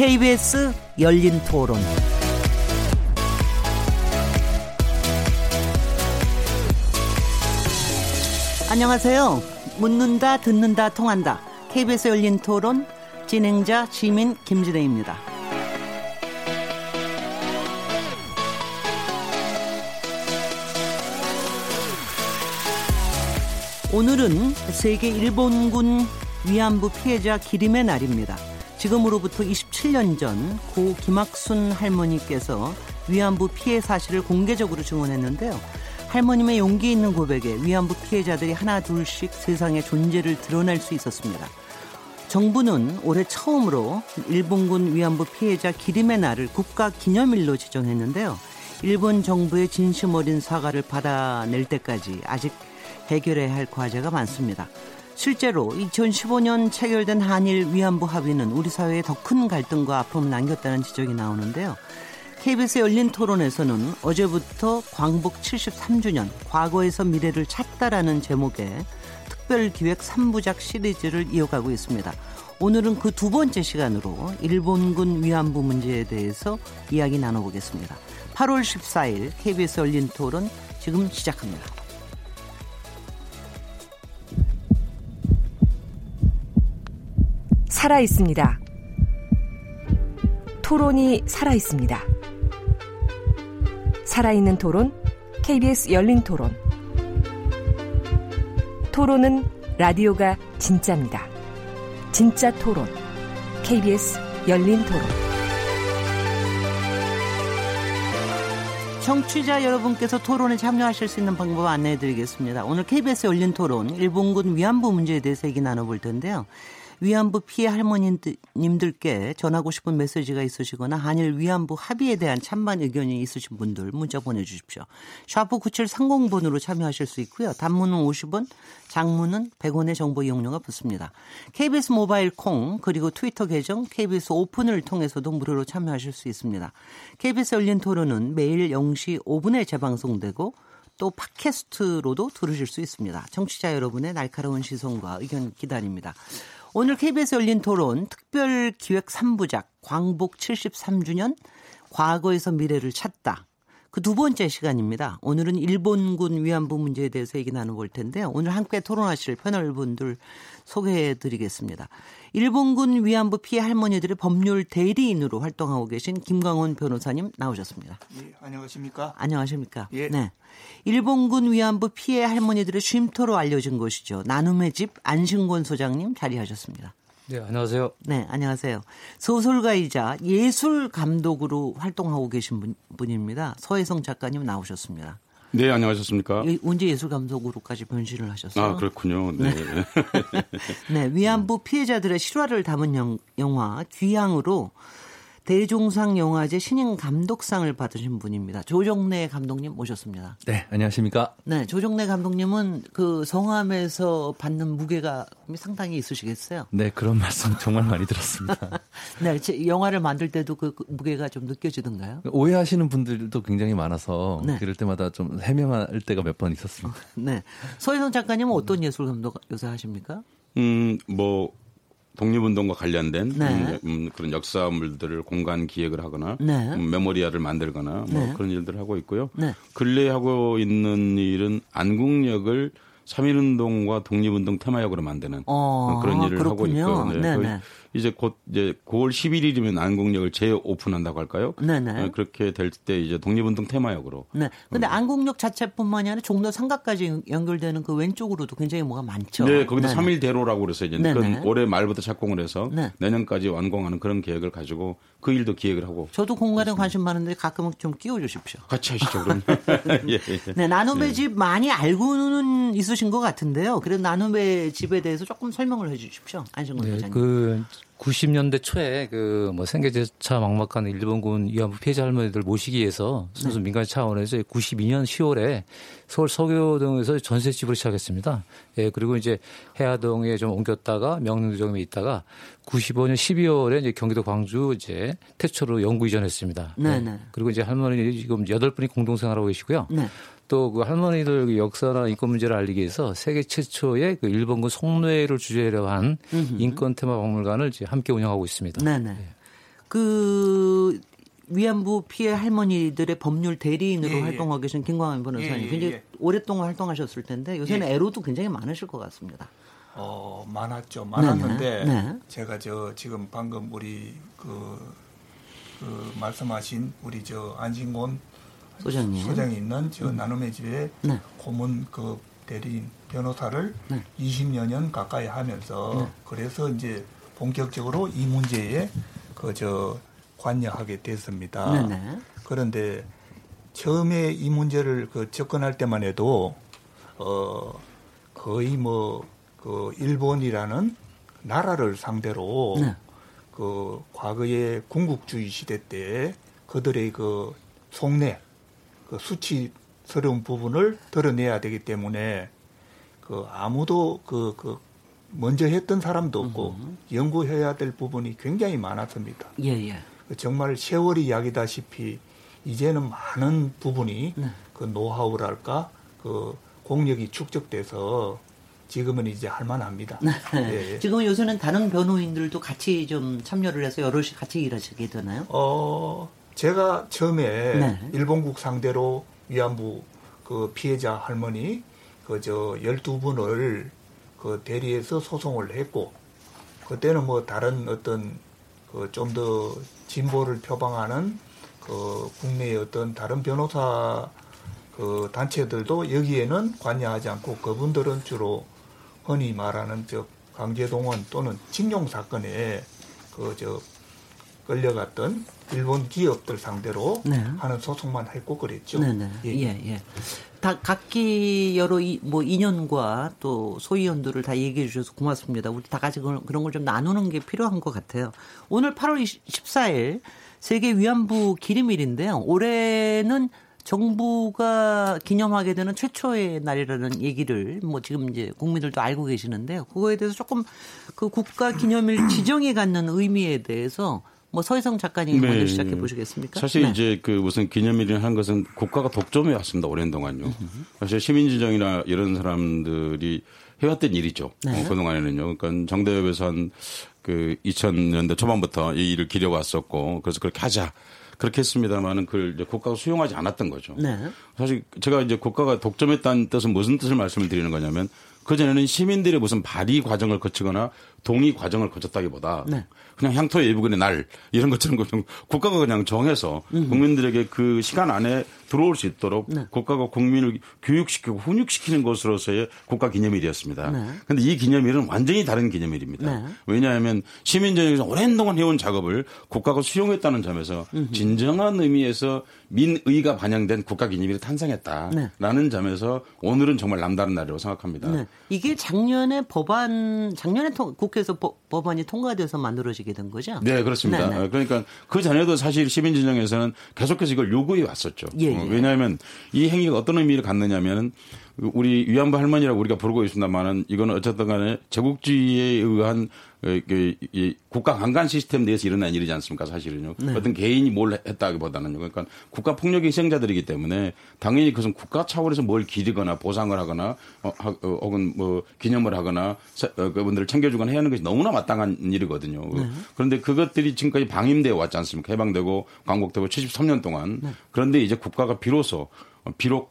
KBS 열린 토론. 안녕하세요. 묻는다, 듣는다, 통한다. KBS 열린 토론 진행자 시민 김진혜입니다. 오늘은 세계 일본군 위안부 피해자 기림의 날입니다. 지금으로부터 27년 전 고 김학순 할머니께서 위안부 피해 사실을 공개적으로 증언했는데요. 할머님의 용기 있는 고백에 위안부 피해자들이 하나 둘씩 세상의 존재를 드러낼 수 있었습니다. 정부는 올해 처음으로 일본군 위안부 피해자 기림의 날을 국가 기념일로 지정했는데요. 일본 정부의 진심 어린 사과를 받아낼 때까지 아직 해결해야 할 과제가 많습니다. 실제로 2015년 체결된 한일 위안부 합의는 우리 사회에 더 큰 갈등과 아픔을 남겼다는 지적이 나오는데요. KBS 열린 토론에서는 어제부터 광복 73주년 과거에서 미래를 찾다라는 제목의 특별 기획 3부작 시리즈를 이어가고 있습니다. 오늘은 그 두 번째 시간으로 일본군 위안부 문제에 대해서 이야기 나눠보겠습니다. 8월 14일 KBS 열린 토론 지금 시작합니다. 살아 있습니다. 토론이 살아 있습니다. 살아있는 토론, KBS 열린 토론. 토론은 라디오가 진짜입니다. 진짜 토론, KBS 열린 토론. 청취자 여러분께서 토론에 참여하실 수 있는 방법 안내해 드리겠습니다. 오늘 KBS 열린 토론, 일본군 위안부 문제에 대해서 얘기 나눠볼 텐데요. 위안부 피해 할머님들께 전하고 싶은 메시지가 있으시거나 한일 위안부 합의에 대한 찬반 의견이 있으신 분들 문자 보내주십시오. 샤프 9730번으로 참여하실 수 있고요. 단문은 50원, 장문은 100원의 정보 이용료가 붙습니다. KBS 모바일 콩 그리고 트위터 계정 KBS 오픈을 통해서도 무료로 참여하실 수 있습니다. KBS 열린 토론은 매일 0시 5분에 재방송되고 또 팟캐스트로도 들으실 수 있습니다. 청취자 여러분의 날카로운 시선과 의견 기다립니다. 오늘 KBS 열린 토론 특별 기획 3부작 광복 73주년 과거에서 미래를 찾다. 그 두 번째 시간입니다. 오늘은 일본군 위안부 문제에 대해서 얘기 나눠볼 텐데요. 오늘 함께 토론하실 패널분들 소개해 드리겠습니다. 일본군 위안부 피해 할머니들의 법률 대리인으로 활동하고 계신 김광원 변호사님 나오셨습니다. 예, 안녕하십니까? 안녕하십니까? 예. 네. 일본군 위안부 피해 할머니들의 쉼터로 알려진 곳이죠. 나눔의 집 안신권 소장님 자리하셨습니다. 네, 안녕하세요. 네, 안녕하세요. 소설가이자 예술 감독으로 활동하고 계신 분, 분입니다. 서혜성 작가님 나오셨습니다. 네, 안녕하셨습니까? 예, 언제 예술 감독으로까지 변신을 하셨어요? 아, 그렇군요. 네. 네, 위안부 피해자들의 실화를 담은 영, 영화 귀향으로 대종상 영화제 신인 감독상을 받으신 분입니다. 조정래 감독님 모셨습니다. 네, 안녕하십니까? 네, 조정래 감독님은 그 성함에서 받는 무게가 상당히 있으시겠어요? 네, 그런 말씀 정말 많이 들었습니다. 네, 제 영화를 만들 때도 그 무게가 좀 느껴지던가요? 오해하시는 분들도 굉장히 많아서 네. 그럴 때마다 좀 해명할 때가 몇 번 있었습니다. 네. 서희성 작가님은 어떤 예술 감독 요새 하십니까? 음, 뭐 독립운동과 관련된 네. 음, 그런 역사물들을 공간 기획을 하거나 네. 음, 메모리알을 만들거나 뭐 네. 그런 일들을 하고 있고요. 네. 근래 하고 있는 일은 안국역을 3.1운동과 독립운동 테마역으로 만드는 어, 그런 일을 그렇군요. 하고 있고요. 네네. 거의 이제 곧 이제 9월 11일이면 안국역을 재오픈한다고 할까요? 네네. 어, 그렇게 될 때 이제 독립운동 테마역으로 네. 근데 음. 안국역 자체뿐만이 아니라 종로 삼각까지 연결되는 그 왼쪽으로도 굉장히 뭐가 많죠. 네, 거기도 네네. 3일 대로라고 그래서 이제. 그건 올해 말부터 착공을 해서 네. 내년까지 완공하는 그런 계획을 가지고 그 일도 기획을 하고 저도 공간에 관심 많은데 가끔은 좀 끼워 주십시오. 같이 하시죠, 그럼. 예, 예. 네, 나눔의 집 많이 알고는 있으신 것 같은데요. 그래도 나눔의 집에 대해서 조금 설명을 해 주십시오. 안승훈 네. 그 90년대 초에 그 뭐 생계재차 막막한 일본군 위안부 피해자 할머니들 모시기 위해서 순수 네. 민간 차원에서 92년 10월에 서울 서교동에서 전셋집을 시작했습니다. 예, 그리고 이제 해화동에 좀 옮겼다가 명릉도점에 있다가 95년 12월에 이제 경기도 광주 이제 태초로 영구 이전했습니다. 예. 네, 네. 그리고 이제 할머니 지금 여덟 분이 공동 생활하고 계시고요. 네. 또 그 할머니들 그 역사나 인권 문제를 알리기 위해서 세계 최초의 그 일본군 송뇌를 주제로 한 인권 테마 박물관을 이제 함께 운영하고 있습니다. 네네. 그 위안부 피해 할머니들의 법률 대리인으로 예, 예. 활동하고 계신 김광현 변호사님 예, 예, 굉장히 예. 오랫동안 활동하셨을 텐데 요새는 예. 애로도 굉장히 많으실 것 같습니다. 어, 많았죠. 많았는데 네, 네. 제가 저 지금 방금 우리 그, 그 말씀하신 우리 저 안진곤 소장님. 소장이 있는 저 나눔의 집에 네. 고문 그 대리인 변호사를 네. 20여 년 가까이 하면서 그래서 이제 본격적으로 이 문제에 그 저 관여하게 됐습니다. 네네. 그런데 처음에 이 문제를 그 접근할 때만 해도 어 거의 뭐 그 일본이라는 나라를 상대로 네. 그 과거의 군국주의 시대 때 그들의 그 속내 그 수치스러운 부분을 드러내야 되기 때문에 그 아무도 그, 그 먼저 했던 사람도 없고 연구해야 될 부분이 굉장히 많았습니다. 예, 예. 그 정말 세월이 이야기다시피 이제는 많은 부분이 네. 그 노하우랄까 그 공력이 축적돼서 지금은 이제 할만합니다. 예, 예. 지금 요새는 다른 변호인들도 같이 좀 참여를 해서 여럿이 같이 일하시게 되나요? 어, 제가 처음에 네. 일본국 상대로 위안부 그 피해자 할머니 그저 12분을 그 대리해서 소송을 했고 그때는 뭐 다른 어떤 그 좀 더 진보를 표방하는 그 국내의 어떤 다른 변호사 그 단체들도 여기에는 관여하지 않고 그분들은 주로 흔히 말하는 저 강제동원 또는 징용 사건에 그 저 끌려갔던 일본 기업들 상대로 네. 하는 소송만 했고 그랬죠. 네네. 예. 예, 예. 다 각기 여러 이, 뭐 인연과 또 소위원들을 다 얘기해 주셔서 고맙습니다. 우리 다 같이 그런 그런 걸 좀 나누는 게 필요한 것 같아요. 오늘 8월 14일 세계 위안부 기림일인데요. 올해는 정부가 기념하게 되는 최초의 날이라는 얘기를 뭐 지금 이제 국민들도 알고 계시는데요. 그거에 대해서 조금 그 국가 기념일 지정이 갖는 의미에 대해서 뭐 서희성 작가님 먼저 시작해 보시겠습니까? 사실 네. 이제 그 무슨 기념일을 한 것은 국가가 독점해 왔습니다. 오랜 동안요. 사실 시민지정이나 이런 사람들이 해왔던 일이죠. 네. 어, 그동안에는요. 그러니까 정대협에서 한 그 2000년대 초반부터 이 일을 기려왔었고 그래서 그렇게 하자. 그렇게 했습니다만은 그걸 이제 국가가 수용하지 않았던 거죠. 네. 사실 제가 이제 국가가 독점했다는 뜻은 무슨 뜻을 말씀을 드리는 거냐면 그전에는 시민들의 무슨 발의 과정을 거치거나 동의 과정을 거쳤다기보다 네. 그냥 향토 예비군의 날 이런 것처럼 국가가 그냥 정해서 국민들에게 그 시간 안에 들어올 수 있도록 네. 국가가 국민을 교육시키고 훈육시키는 것으로서의 국가 기념일이었습니다. 네. 그런데 이 기념일은 완전히 다른 기념일입니다. 네. 왜냐하면 시민전역에서 오랜 동안 해온 작업을 국가가 수용했다는 점에서 진정한 의미에서 민의가 반영된 국가 기념일이 탄생했다라는 점에서 오늘은 정말 남다른 날이라고 생각합니다. 네. 이게 작년에 법안 작년에 통- 국회에서 법, 법안이 통과돼서 만들어지게 된 거죠? 네, 그렇습니다. 네, 네. 어, 그러니까 그 전에도 사실 시민진영에서는 계속해서 이걸 요구해 왔었죠. 예, 예. 어, 왜냐하면 이 행위가 어떤 의미를 갖느냐면은 우리 위안부 할머니라고 우리가 부르고 있습니다만은 이거는 어쨌든 간에 제국주의에 의한 어, 그, 이 국가 강간 시스템 내에서 일어난 일이지 않습니까 사실은요. 네. 어떤 개인이 뭘 했다기보다는요. 그러니까 국가 폭력의 희생자들이기 때문에 당연히 그것은 국가 차원에서 뭘 기리거나 보상을 하거나 어, 하- 어, 혹은 뭐 기념을 하거나 사- 어, 그분들을 챙겨주거나 해야 하는 것이 너무나 마땅한 일이거든요. 네. 그런데 그것들이 지금까지 방임되어 왔지 않습니까? 해방되고 광복되고 73년 동안. 네. 그런데 이제 국가가 비로소 어, 비록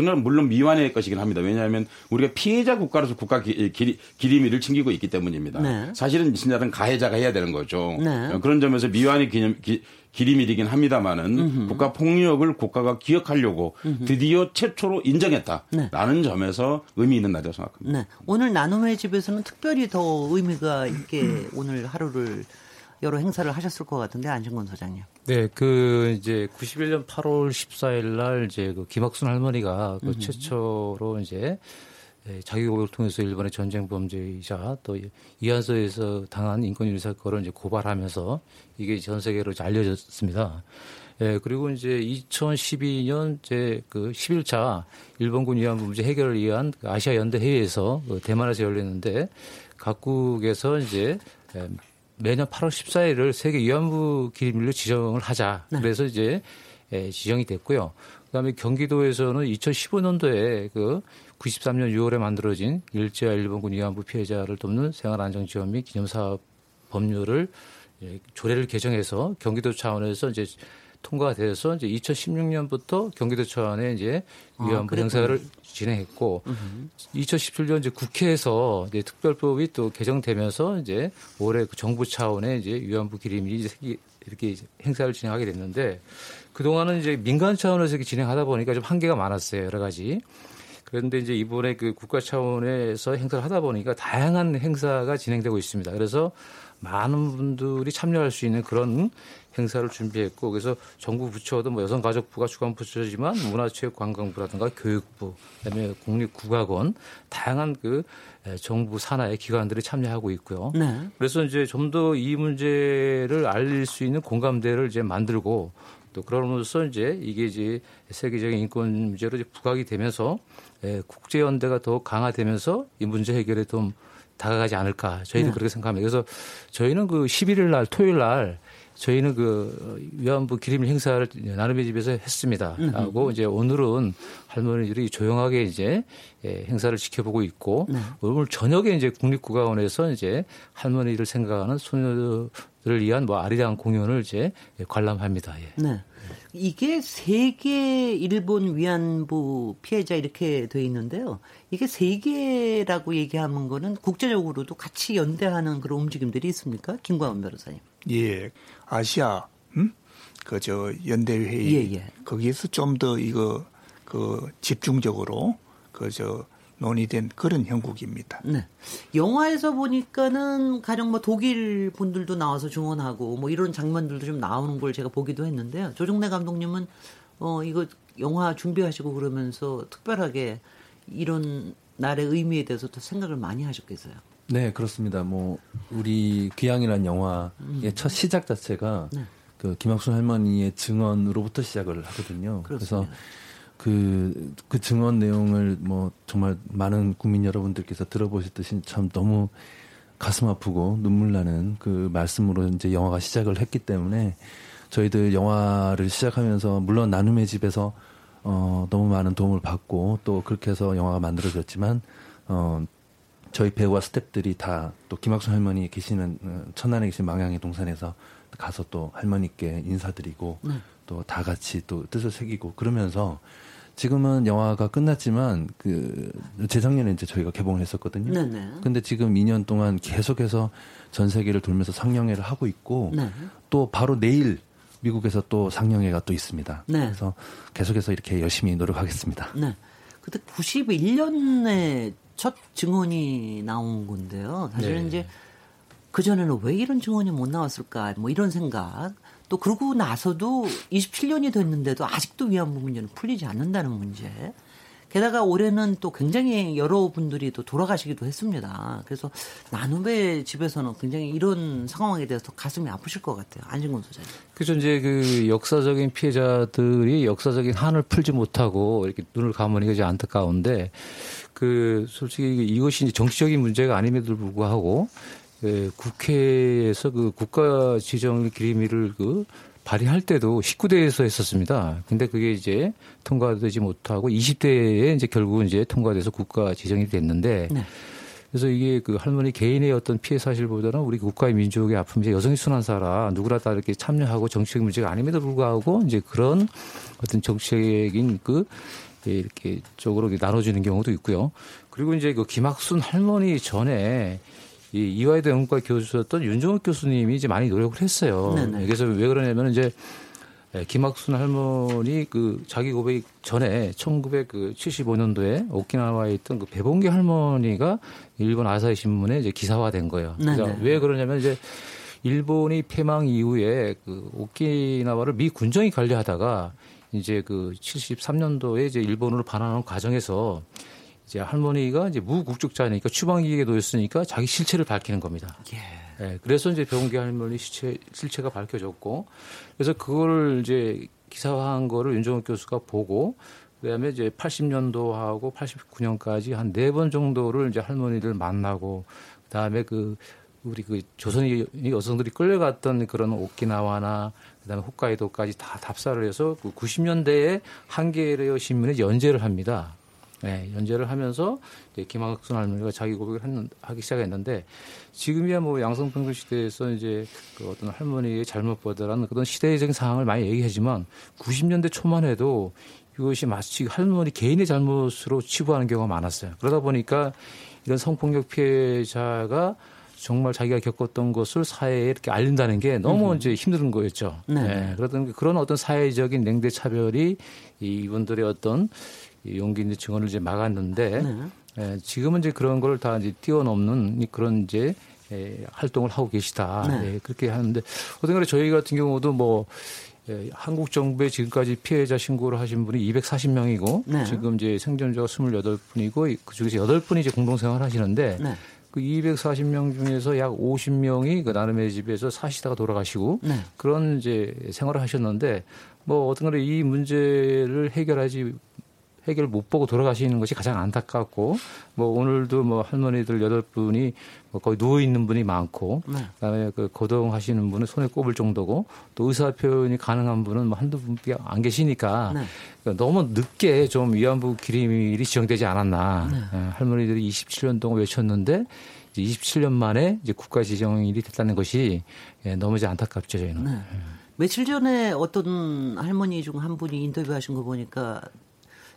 그는 물론 미완의 것이긴 합니다. 왜냐하면 우리가 피해자 국가로서 국가 기, 기, 기림일을 챙기고 있기 때문입니다. 네. 사실은 진짜는 가해자가 해야 되는 거죠. 네. 어, 그런 점에서 미완의 기념, 기, 기림일이긴 합니다만은 국가 폭력을 국가가 기억하려고 드디어 최초로 인정했다라는 점에서 의미 있는 날이라고 생각합니다. 네. 오늘 나눔의 집에서는 특별히 더 의미가 있게 오늘 하루를 여러 행사를 하셨을 것 같은데 안진건 소장님. 네, 그 이제 91년 8월 14일 날 이제 그 김학순 할머니가 그 최초로 이제 예, 자기 고백을 통해서 일본의 전쟁 범죄이자 또 이한서에서 당한 인권유리 사건을 이제 고발하면서 이게 전 세계로 이제 알려졌습니다. 예, 그리고 이제 2012년 이제 그 11차 일본군 위안부 문제 해결을 위한 그 아시아 연대 회의에서 그 대만에서 열렸는데 각국에서 이제 예, 매년 8월 14일을 세계 위안부 기림일로 지정을 하자. 그래서 이제 예, 지정이 됐고요. 그다음에 경기도에서는 2015년도에 그 93년 6월에 만들어진 일제와 일본군 위안부 피해자를 돕는 생활안정지원 및 기념사업 법률을 예, 조례를 개정해서 경기도 차원에서 이제 통과돼서 이제 2016년부터 경기도청에 이제 아, 위안부 아, 행사를 진행했고 으흠. 2017년 이제 국회에서 이제 특별법이 또 개정되면서 이제 올해 그 정부 차원의 이제 위안부 기림이 이제 이렇게 행사를 진행하게 됐는데 그동안은 이제 민간 차원에서 이렇게 진행하다 보니까 좀 한계가 많았어요 여러 가지. 그런데 이제 이번에 그 국가 차원에서 행사를 하다 보니까 다양한 행사가 진행되고 있습니다. 그래서 많은 분들이 참여할 수 있는 그런 행사를 준비했고 그래서 정부 부처도 뭐 여성가족부가 주관 부처지만 문화체육관광부라든가 교육부 그다음에 국립국악원 다양한 그 정부 산하의 기관들이 참여하고 있고요. 네. 그래서 이제 좀 더 이 문제를 알릴 수 있는 공감대를 이제 만들고 또 그러면서 이제 이게 이제 세계적인 인권 문제로 이제 부각이 되면서 국제 연대가 더 강화되면서 이 문제 해결에 좀 다가가지 않을까 저희는 네. 그렇게 생각합니다. 그래서 저희는 그 11일 날 토요일 날 저희는 그 위안부 기림 행사를 나눔의 집에서 했습니다. 하고 이제 오늘은 할머니들이 조용하게 이제 예, 행사를 지켜보고 있고 네. 오늘 저녁에 이제 국립국가원에서 이제 할머니를 생각하는 소녀들을 위한 뭐 아리랑한 공연을 이제 관람합니다. 예. 네. 이게 세계 일본 위안부 피해자 이렇게 돼 있는데요. 이게 세계라고 얘기하는 거는 국제적으로도 같이 연대하는 그런 움직임들이 있습니까? 김광원 변호사님. 예. 아시아 음? 그 저 연대 회 의 예, 예. 거기에서 좀 더 이거 그 집중적으로 그저 논의된 그런 형국입니다. 네. 영화에서 보니까는 가령 뭐 독일 분들도 나와서 증언하고 뭐 이런 장면들도 좀 나오는 걸 제가 보기도 했는데요. 조정래 감독님은 어 이거 영화 준비하시고 그러면서 특별하게 이런 날의 의미에 대해서도 생각을 많이 하셨겠어요. 네, 그렇습니다. 뭐 우리 귀향이라는 영화의 음. 첫 시작 자체가 네. 그 김학순 할머니의 증언으로부터 시작을 하거든요. 그렇습니다. 그래서 그, 그 증언 내용을 뭐 정말 많은 국민 여러분들께서 들어보셨듯이 참 너무 가슴 아프고 눈물 나는 그 말씀으로 이제 영화가 시작을 했기 때문에 저희들 영화를 시작하면서 물론 나눔의 집에서 어, 너무 많은 도움을 받고 또 그렇게 해서 영화가 만들어졌지만 어, 저희 배우와 스탭들이 다 또 김학순 할머니 계시는 어, 천안에 계신 망향의 동산에서 가서 또 할머니께 인사드리고 네. 또다 같이 또 뜻을 새기고 그러면서 지금은 영화가 끝났지만 그 재작년에 이제 저희가 개봉을 했었거든요. 네네. 근데 지금 2년 동안 계속해서 전 세계를 돌면서 상영회를 하고 있고 네. 또 바로 내일 미국에서 또 상영회가 또 있습니다. 네. 그래서 계속해서 이렇게 열심히 노력하겠습니다. 네. 그때 91년에 첫 증언이 나온 건데요. 사실은 네. 이제 그 전에는 왜 이런 증언이 못 나왔을까? 뭐 이런 생각. 또 그러고 나서도 27년이 됐는데도 아직도 위안부 문제는 풀리지 않는다는 문제. 게다가 올해는 또 굉장히 여러분들이 또 돌아가시기도 했습니다. 그래서 나눔의 집에서는 굉장히 이런 상황에 대해서 가슴이 아프실 것 같아요. 안진건 소장님. 그죠. 이제 그 역사적인 피해자들이 역사적인 한을 풀지 못하고 이렇게 눈을 감으니까 이제 안타까운데 그 솔직히 이것이 이제 정치적인 문제가 아님에도 불구하고 그 국회에서 그 국가 지정 기림위를 그 발의할 때도 19대에서 했었습니다. 근데 그게 이제 통과되지 못하고 20대에 이제 결국은 이제 통과돼서 국가 지정이 됐는데 네. 그래서 이게 그 할머니 개인의 어떤 피해 사실보다는 우리 국가의 민족의 아픔 이제 여성이 순환사라 누구나 다 이렇게 참여하고 정치적인 문제가 아님에도 불구하고 이제 그런 어떤 정치적인 그 이렇게 쪽으로 나눠지는 경우도 있고요. 그리고 이제 그 김학순 할머니 전에 이 이화여대 연구과 교수였던 윤정욱 교수님이 이제 많이 노력을 했어요. 네네. 그래서 왜 그러냐면 이제 김학순 할머니 그 자기 고백 전에 1975년도에 오키나와에 있던 그 배봉기 할머니가 일본 아사히 신문에 이제 기사화된 거예요. 그래서 왜 그러냐면 이제 일본이 패망 이후에 그 오키나와를 미 군정이 관리하다가 이제 그 73년도에 이제 일본으로 반환하는 과정에서 이제 할머니가 이제 무국적자니까 추방기에 놓였으니까 자기 실체를 밝히는 겁니다. 예. 네, 그래서 이제 병기 할머니 실체, 실체가 밝혀졌고 그래서 그거를 이제 기사화한 거를 윤정욱 교수가 보고 그다음에 이제 80년도하고 89년까지 한 네 번 정도를 이제 할머니들 만나고 그다음에 그 우리 그 조선의 여성들이 끌려갔던 그런 오키나와나 그다음에 홋카이도까지 다 답사를 해서 그 90년대에 한겨레 신문에 연재를 합니다. 네, 연재를 하면서 이제 김학순 할머니가 자기 고백을 했는, 하기 시작했는데 지금이야 뭐 양성평등 시대에서 이제 그 어떤 할머니의 잘못보다라는 그런 시대적인 상황을 많이 얘기하지만 90년대 초만 해도 이것이 마치 할머니 개인의 잘못으로 치부하는 경우가 많았어요. 그러다 보니까 이런 성폭력 피해자가 정말 자기가 겪었던 것을 사회에 이렇게 알린다는 게 너무 음. 이제 힘든 거였죠. 네. 네. 그러던 그런 어떤 사회적인 냉대 차별이 이분들의 어떤 용기 있는 증언을 이제 막았는데 네. 예, 지금은 이제 그런 걸 다 이제 뛰어넘는 그런 이제 예, 활동을 하고 계시다. 네. 예, 그렇게 하는데 어떤 간에 저희 같은 경우도 뭐 예, 한국 정부에 지금까지 피해자 신고를 하신 분이 240명이고 네. 지금 이제 생존자가 28분이고 그 중에서 8분이 이제 공동생활 하시는데 네. 그 240명 중에서 약 50명이 그 나름의 집에서 사시다가 돌아가시고 네. 그런 이제 생활을 하셨는데 뭐 어떤 간에 이 문제를 해결하지 해결 못 보고 돌아가시는 것이 가장 안타깝고 뭐 오늘도 뭐 할머니들 여덟 분이 뭐 거의 누워 있는 분이 많고 네. 그다음에 그 거동하시는 분은 손에 꼽을 정도고 또 의사 표현이 가능한 분은 뭐 한두 분밖에 안 계시니까 네. 그러니까 너무 늦게 좀 위안부 기림일이 지정되지 않았나 네. 예, 할머니들이 27년 동안 외쳤는데 이제 27년 만에 이제 국가 지정일이 됐다는 것이 예, 너무 이제 안타깝죠 저희는. 네. 예. 며칠 전에 어떤 할머니 중 한 분이 인터뷰하신 거 보니까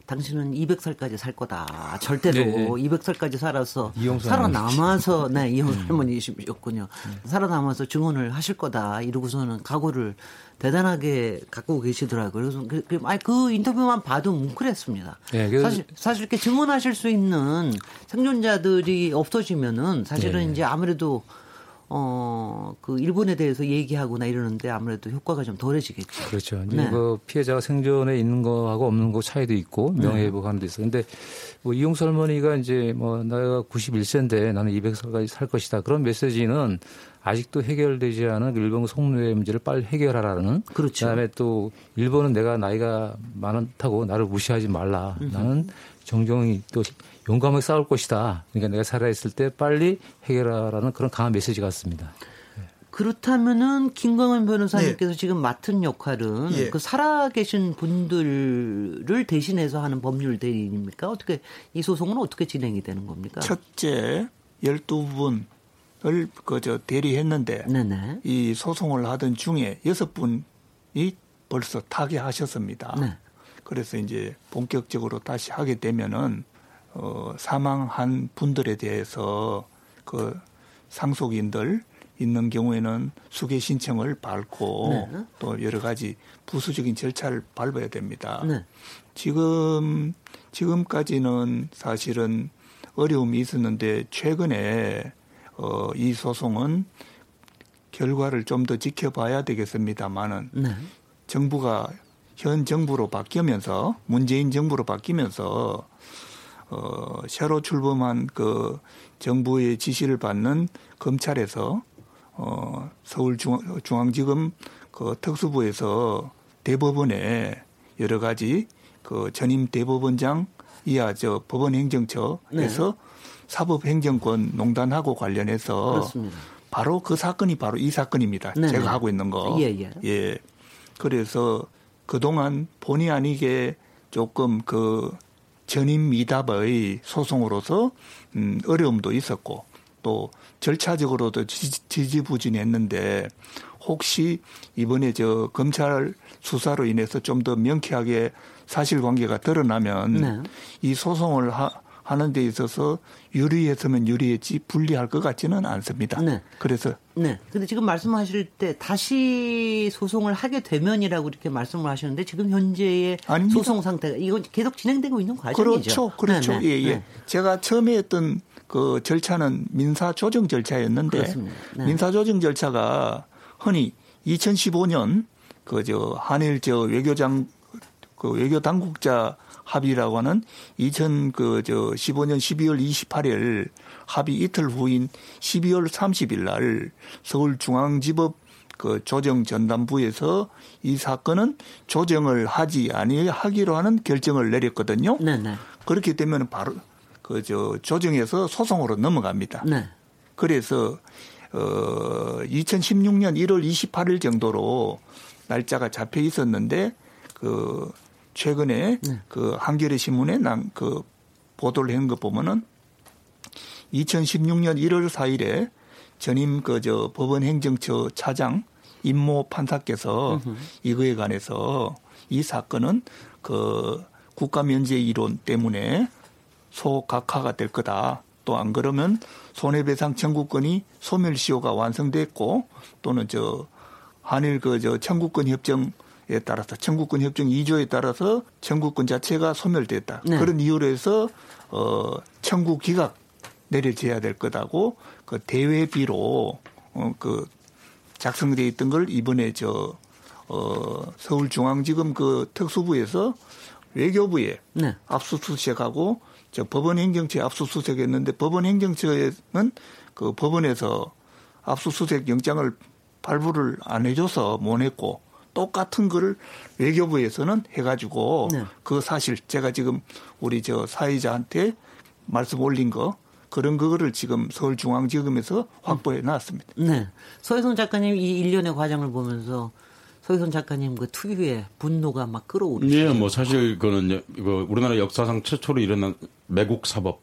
당신은 200살까지 살 거다. 절대로 네. 200살까지 살아서 살아남아서 네 이용 음. 할머니셨군요. 음. 살아남아서 증언을 하실 거다. 이러고서는 각오를 대단하게 갖고 계시더라고요. 그래서 그, 그, 아니, 그 인터뷰만 봐도 뭉클했습니다. 네, 사실 사실 이렇게 증언하실 수 있는 생존자들이 없어지면은 사실은 네. 이제 아무래도 어, 그 일본에 대해서 얘기하거나 이러는데 아무래도 효과가 좀 덜해지겠죠. 그렇죠. 네. 그 피해자가 생존에 있는 거하고 없는 거 차이도 있고 명예회복하는 데 있어. 근데 뭐 이용수 할머니가 이제 뭐 내가 91세인데 나는 200살까지 살 것이다. 그런 메시지는 아직도 해결되지 않은 일본 속노예 문제를 빨리 해결하라는. 그렇죠. 그다음에 또 일본은 내가 나이가 많다고 나를 무시하지 말라. 음흠. 나는 정정이 또 용감하게 싸울 것이다. 그러니까 내가 살아있을 때 빨리 해결하라는 그런 강한 메시지 같습니다. 그렇다면은 김광현 변호사님께서 네. 지금 맡은 역할은 예. 그 살아계신 분들을 대신해서 하는 법률 대리인입니까? 어떻게 이 소송은 어떻게 진행이 되는 겁니까? 첫째 12분을 그저 대리했는데 네네. 이 소송을 하던 중에 6분이 벌써 타계하셨습니다. 네. 그래서 이제 본격적으로 다시 하게 되면은 어, 사망한 분들에 대해서 그 상속인들 있는 경우에는 수계 신청을 밟고 네. 또 여러 가지 부수적인 절차를 밟아야 됩니다. 네. 지금 지금까지는 사실은 어려움이 있었는데 최근에 어, 이 소송은 결과를 좀 더 지켜봐야 되겠습니다만은 네. 정부가 현 정부로 바뀌면서 문재인 정부로 바뀌면서 어, 새로 출범한 그 정부의 지시를 받는 검찰에서 어, 서울중앙지검 그 특수부에서 대법원에 여러 가지 그 전임 대법원장 이하 저 법원행정처에서 네. 사법행정권 농단하고 관련해서 그렇습니다. 바로 그 사건이 바로 이 사건입니다. 네. 제가 하고 있는 거. 예, 예. 예. 그래서 그동안 본의 아니게 조금 그 전임 미답의 소송으로서 음, 어려움도 있었고 또 절차적으로도 지지부진했는데 혹시 이번에 저 검찰 수사로 인해서 좀 더 명쾌하게 사실관계가 드러나면 네. 이 소송을 하, 하는 데 있어서 유리했으면 유리했지 불리할 것 같지는 않습니다. 네. 그래서 네. 근데 지금 말씀하실 때 다시 소송을 하게 되면이라고 이렇게 말씀을 하시는데 지금 현재의 아닙니다. 소송 상태가 이건 계속 진행되고 있는 과정이죠. 그렇죠. 그렇죠. 네, 네. 예, 예. 네. 제가 처음에 했던 그 절차는 민사 조정 절차였는데 네. 민사 조정 절차가 흔히 2015년 그 저 한일 저 외교장 그 외교 당국자 합의라고 하는 2000그저 15년 12월 28일 합의 이틀 후인 12월 30일 날 서울중앙지법 그 조정 전담부에서 이 사건은 조정을 하지 아니하기로 하는 결정을 내렸거든요. 네네. 그렇기 때문에 바로 그 저 조정에서 소송으로 넘어갑니다. 네. 그래서 어 2016년 1월 28일 정도로 날짜가 잡혀 있었는데 그 최근에 네. 그 한겨레 신문에 난 그 보도를 한것 보면은 2016년 1월 4일에 전임 그 저 법원 행정처 차장 임모 판사께서 이거에 관해서 이 사건은 그 국가 면제 이론 때문에 소각화가 될 거다. 또 안 그러면 손해배상 청구권이 소멸시효가 완성됐고 또는 저 한일 그 저 청구권 협정 에 따라서 청구권 협정 2조에 따라서 청구권 자체가 소멸됐다. 네. 그런 이유로 해서 어 청구 기각 내려져야 될 거다고 그 대외비로 어그 작성돼 있던 걸 이번에 저 어, 서울중앙지검 그 특수부에서 외교부에 네. 압수수색하고 저 법원행정처에 압수수색했는데 법원행정처에는 그 법원에서 압수수색 영장을 발부를 안 해줘서 못 했고 똑같은 거를 외교부에서는 해가지고 네. 그 사실 제가 지금 우리 저 사회자한테 말씀 올린 거 그런 거를 지금 서울중앙지검에서 확보해 놨습니다. 네. 서혜선 작가님 이 일련의 과정을 보면서 서혜선 작가님 그 특유의 분노가 막 끌어오르시죠. 예, 뭐 사실 그거는 이거 우리나라 역사상 최초로 일어난 매국 사법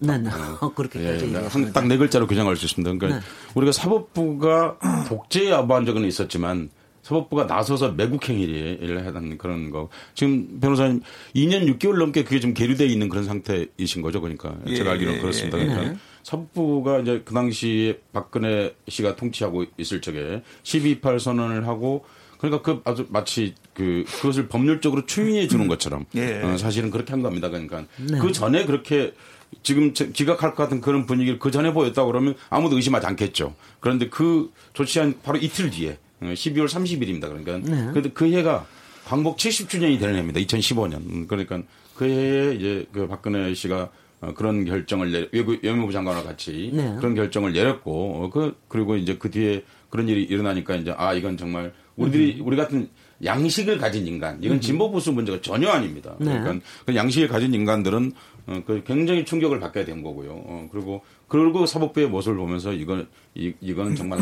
네, 네. 예, 그렇게까지 얘기하셨는데. 딱네 글자로 규정할 수 있습니다. 그러니까 네. 우리가 사법부가 독재 야부한 적은 있었지만 사법부가 나서서 매국 행위를 하는 그런 거. 지금 변호사님 2년 6개월 넘게 그게 좀 계류되어 있는 그런 상태이신 거죠. 그러니까 예, 제가 알기로는 예, 그렇습니다. 예, 그러니까 사법부가 이제 그 당시에 박근혜 씨가 통치하고 있을 적에 12.28 선언을 하고 그러니까 그 아주 마치 그 그것을 법률적으로 추인해 주는 것처럼 예. 어, 사실은 그렇게 한 겁니다. 그러니까 그 전에 그렇게 지금 제- 기각할 것 같은 그런 분위기를 그 전에 보였다고 그러면 아무도 의심하지 않겠죠. 그런데 그 조치한 바로 이틀 뒤에 어, 12월 30일입니다. 그러니까 근데 그 해가 광복 70주년이 되는 해입니다. 2015년. 음, 그러니까 그 해에 이제 그 박근혜 씨가 어, 그런 결정을 내 외교 외무부 장관과 같이 네. 그런 결정을 내렸고 어, 그 그리고 이제 그 뒤에 그런 일이 일어나니까 이제 아 이건 정말 우리들이 우리 같은 양식을 가진 인간 이건 진보 보수 문제가 전혀 아닙니다. 네. 그러니까 그 양식을 가진 인간들은 어, 그 굉장히 충격을 받게 된 거고요. 어, 그리고 그리고 사법부의 모습을 보면서 이건 이, 이건 정말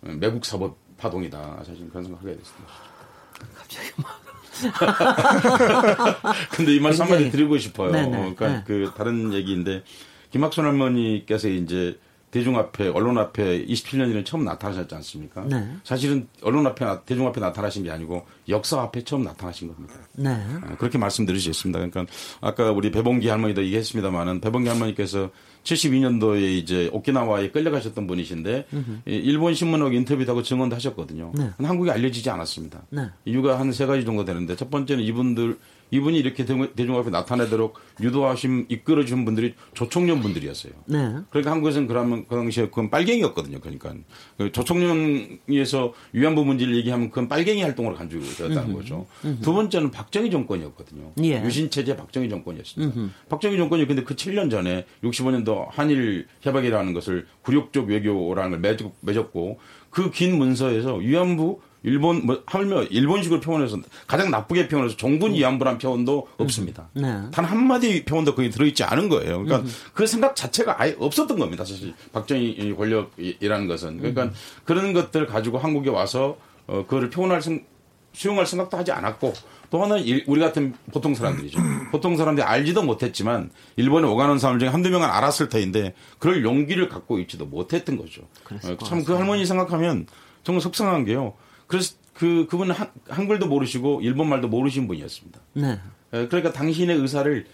매국 사법 파동이다. 사실 그런 생각하게 됐습니다. 갑자기 막. 근데 이 말씀 한마디 드리고 싶어요. 네네. 어, 그러니까 네. 그 다른 얘기인데 김학순 할머니께서 이제 대중 앞에 언론 앞에 27년이면 처음 나타나셨지 않습니까? 네. 사실은 언론 앞에 나- 대중 앞에 나타나신 게 아니고 역사 앞에 처음 나타나신 겁니다. 네. 아, 그렇게 말씀드릴 수 있습니다. 그러니까 아까 우리 배봉기 할머니도 얘기했습니다만은 배봉기 할머니께서 72년도에 이제 오키나와에 끌려가셨던 분이신데 이 일본 신문하고 인터뷰도 하고 증언도 하셨거든요. 네. 한국에 알려지지 않았습니다. 네. 이유가 한 세 가지 정도 되는데 첫 번째는 이분들 이분이 이렇게 대중, 앞에 나타내도록 유도하신 이끌어 주신 분들이 조총련 분들이었어요. 네. 그러니까 한국에서는 그러면 그 당시에 그건 빨갱이였거든요. 그러니까 그 조총련에서 위안부 문제를 얘기하면 그건 빨갱이 활동으로 간주되었다는 거죠. 두 번째는 박정희 정권이었거든요. 예. 유신 체제 박정희 정권이었습니다. 박정희 정권이 근데 그 7년 전에 65년도 한일 협약이라는 것을 굴욕적 외교라는 걸 맺- 맺었고 그 긴 문서에서 위안부 일본 뭐 하물며 일본식으로 표현해서 가장 나쁘게 표현해서 종군 위안부란 표현도 없습니다. 네. 단 한 마디 표현도 거기 들어있지 않은 거예요. 그러니까 그 생각 자체가 아예 없었던 겁니다. 사실 박정희 권력이라는 것은. 그러니까 그런 것들 가지고 한국에 와서 어, 그거를 표현할 생, 수용할 생각도 하지 않았고 또 하나는 일- 우리 같은 보통 사람들이죠. 보통 사람들이 알지도 못했지만 일본에 오가는 사람 중에 한두 명은 알았을 터인데 그럴 용기를 갖고 있지도 못했던 거죠. 참 그 할머니 생각하면 정말 속상한 게요. 그래서 그 그분은 한, 한글도 모르시고 일본 말도 모르신 분이었습니다. 네. 에, 그러니까 당신의 의사를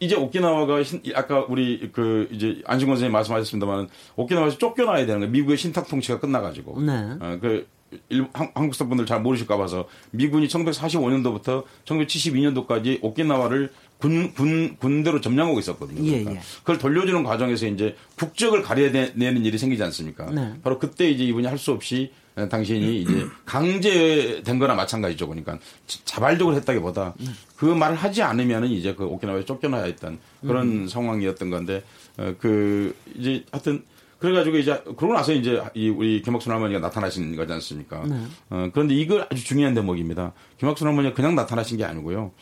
이제 오키나와가 신- 아까 우리 그 이제 안승권 선생님 말씀하셨습니다만 오키나와에서 쫓겨나야 되는 거예요. 미국의 신탁 통치가 끝나가지고. 네. 어, 그 일, 한, 한국 사람분들 잘 모르실까 봐서 미군이 1945년도부터 1972년도까지 오키나와를 군, 군, 군대로 점령하고 있었거든요. 예, 그러니까 예. 그걸 돌려주는 과정에서 이제 국적을 가려내는 일이 생기지 않습니까? 네. 바로 그때 이제 이분이 할 수 없이 어, 당신이 이제 강제된 거나 마찬가지죠. 그러니까 자- 자발적으로 했다기보다 그 말을 하지 않으면은 이제 그 오키나와에 쫓겨나야 했던 그런 상황이었던 건데 어, 그 이제 하여튼 그래가지고 이제 그러고 나서 이제 이 우리 김학순 할머니가 나타나신 거지 않습니까? 어, 그런데 이걸 아주 중요한 대목입니다. 김학순 할머니가 그냥 나타나신 게 아니고요.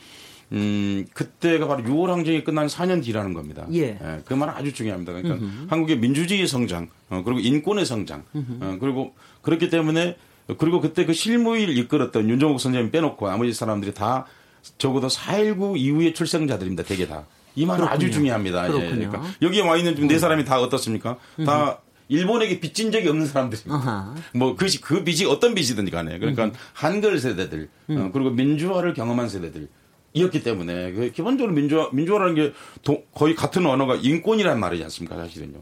음, 그때가 바로 6월 항쟁이 끝난 4년 뒤라는 겁니다. 예. 그 말은 아주 중요합니다. 그러니까 한국의 민주주의 성장, 어, 그리고 인권의 성장, 어, 그리고 그렇기 때문에 그리고 그때 그 실무일 이끌었던 윤종옥 선생님 빼놓고 나머지 사람들이 다 적어도 4.19 이후의 출생자들입니다. 대개 다. 이 말은 아주 중요합니다. 예. 그러니까 여기에 와 있는 네 사람이 다 어떻습니까? 다 일본에게 빚진 적이 없는 사람들입니다. 뭐그 그 빚이 어떤 빚이든지 간에 그러니까 음. 한글 세대들 음. 어, 그리고 민주화를 경험한 세대들 이었기 때문에 그 기본적으로 민주화 민주화라는 게 도, 거의 같은 언어가 인권이란 말이지 않습니까 사실은요.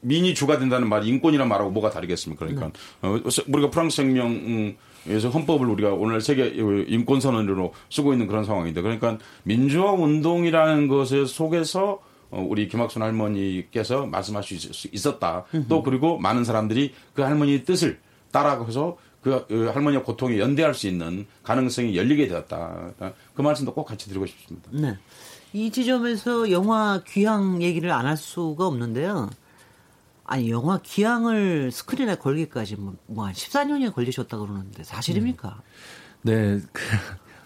민이 주가 된다는 말이 인권이란 말하고 뭐가 다르겠습니까? 그러니까 네. 어, 우리가 프랑스 혁명에서 헌법을 우리가 오늘 세계 인권 선언으로 쓰고 있는 그런 상황인데 그러니까 민주화 운동이라는 것을 속에서 어, 우리 김학순 할머니께서 말씀하실 수 있었다. 또 그리고 많은 사람들이 그 할머니의 뜻을 따라가서 그, 그 할머니와 고통에 연대할 수 있는 가능성이 열리게 되었다. 그 말씀도 꼭 같이 드리고 싶습니다. 네. 이 지점에서 영화 귀향 얘기를 안 할 수가 없는데요. 아니 영화 기항을 스크린에 걸기까지 뭐한 14년이 걸리셨다 그러는데 사실입니까? 네, 그,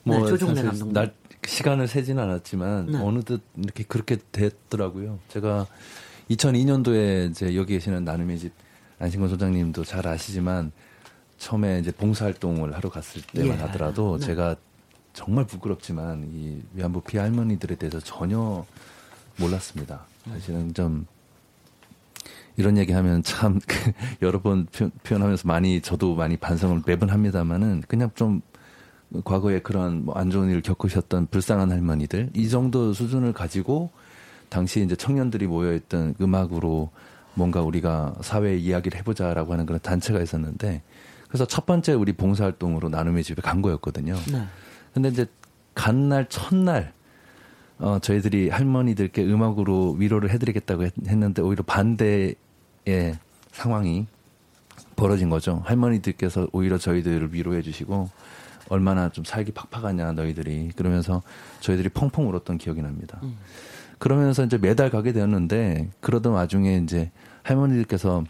뭐 네, 조종래 감독님. 날 시간을 세지는 않았지만 네. 어느덧 이렇게 그렇게 됐더라고요. 제가 2002년도에 이제 여기 계시는 나눔의 집 안신권 소장님도 잘 아시지만 처음에 이제 봉사활동을 하러 갔을 때만 예. 하더라도 네. 제가 정말 부끄럽지만 이 위안부 피해 할머니들에 대해서 전혀 몰랐습니다. 사실은 좀 이런 얘기 하면 참 여러 번 표현하면서 많이 저도 많이 반성을 매번 합니다만은 그냥 좀 과거에 그런 뭐 안 좋은 일을 겪으셨던 불쌍한 할머니들 이 정도 수준을 가지고 당시 이제 청년들이 모여있던 음악으로 뭔가 우리가 사회 이야기를 해보자라고 하는 그런 단체가 있었는데 그래서 첫 번째 우리 봉사활동으로 나눔의 집에 간 거였거든요. 네. 근데 이제 간 날 첫날 어 저희들이 할머니들께 음악으로 위로를 해드리겠다고 했, 했는데 오히려 반대의 상황이 벌어진 거죠. 할머니들께서 오히려 저희들을 위로해 주시고 얼마나 좀 살기 팍팍하냐 너희들이 그러면서 저희들이 펑펑 울었던 기억이 납니다. 음. 그러면서 이제 매달 가게 되었는데 그러던 와중에 이제 할머니들께서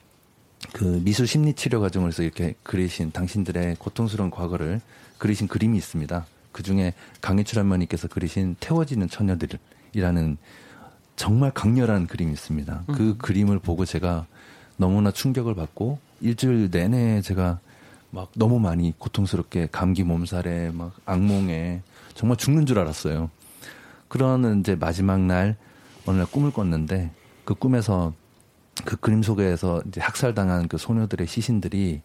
그 미술 심리 치료 과정에서 이렇게 그리신 당신들의 고통스러운 과거를 그리신 그림이 있습니다. 그 중에 강희출 할머니께서 그리신 태워지는 처녀들이라는 정말 강렬한 그림이 있습니다. 그 음. 그림을 보고 제가 너무나 충격을 받고 일주일 내내 제가 막 너무 많이 고통스럽게 감기 몸살에 막 악몽에 정말 죽는 줄 알았어요. 그러는 이제 마지막 날 어느 날 꿈을 꿨는데 그 꿈에서 그 그림 속에서 이제 학살당한 그 소녀들의 시신들이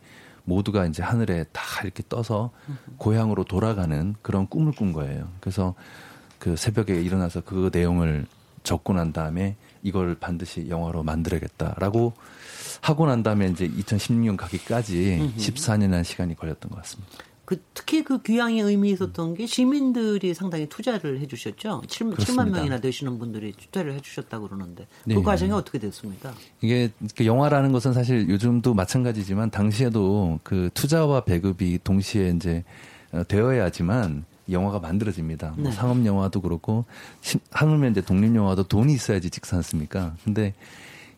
모두가 이제 하늘에 다 이렇게 떠서 고향으로 돌아가는 그런 꿈을 꾼 거예요. 그래서 그 새벽에 일어나서 그 내용을 적고 난 다음에 이걸 반드시 영화로 만들어야겠다라고 하고 난 다음에 이제 2016년 가기까지 음흠. 14년이라는 시간이 걸렸던 것 같습니다. 그 특히 그 귀향의 의미 있었던 게 시민들이 상당히 투자를 해주셨죠. 7, 7만 명이나 되시는 분들이 투자를 해주셨다고 그러는데 그 네. 과정이 어떻게 됐습니까? 이게 그 영화라는 것은 사실 요즘도 마찬가지지만 당시에도 그 투자와 배급이 동시에 이제 어, 되어야지만 영화가 만들어집니다. 뭐 네. 뭐 상업 영화도 그렇고 하물며 이제 독립 영화도 돈이 있어야지 찍지 않습니까? 근데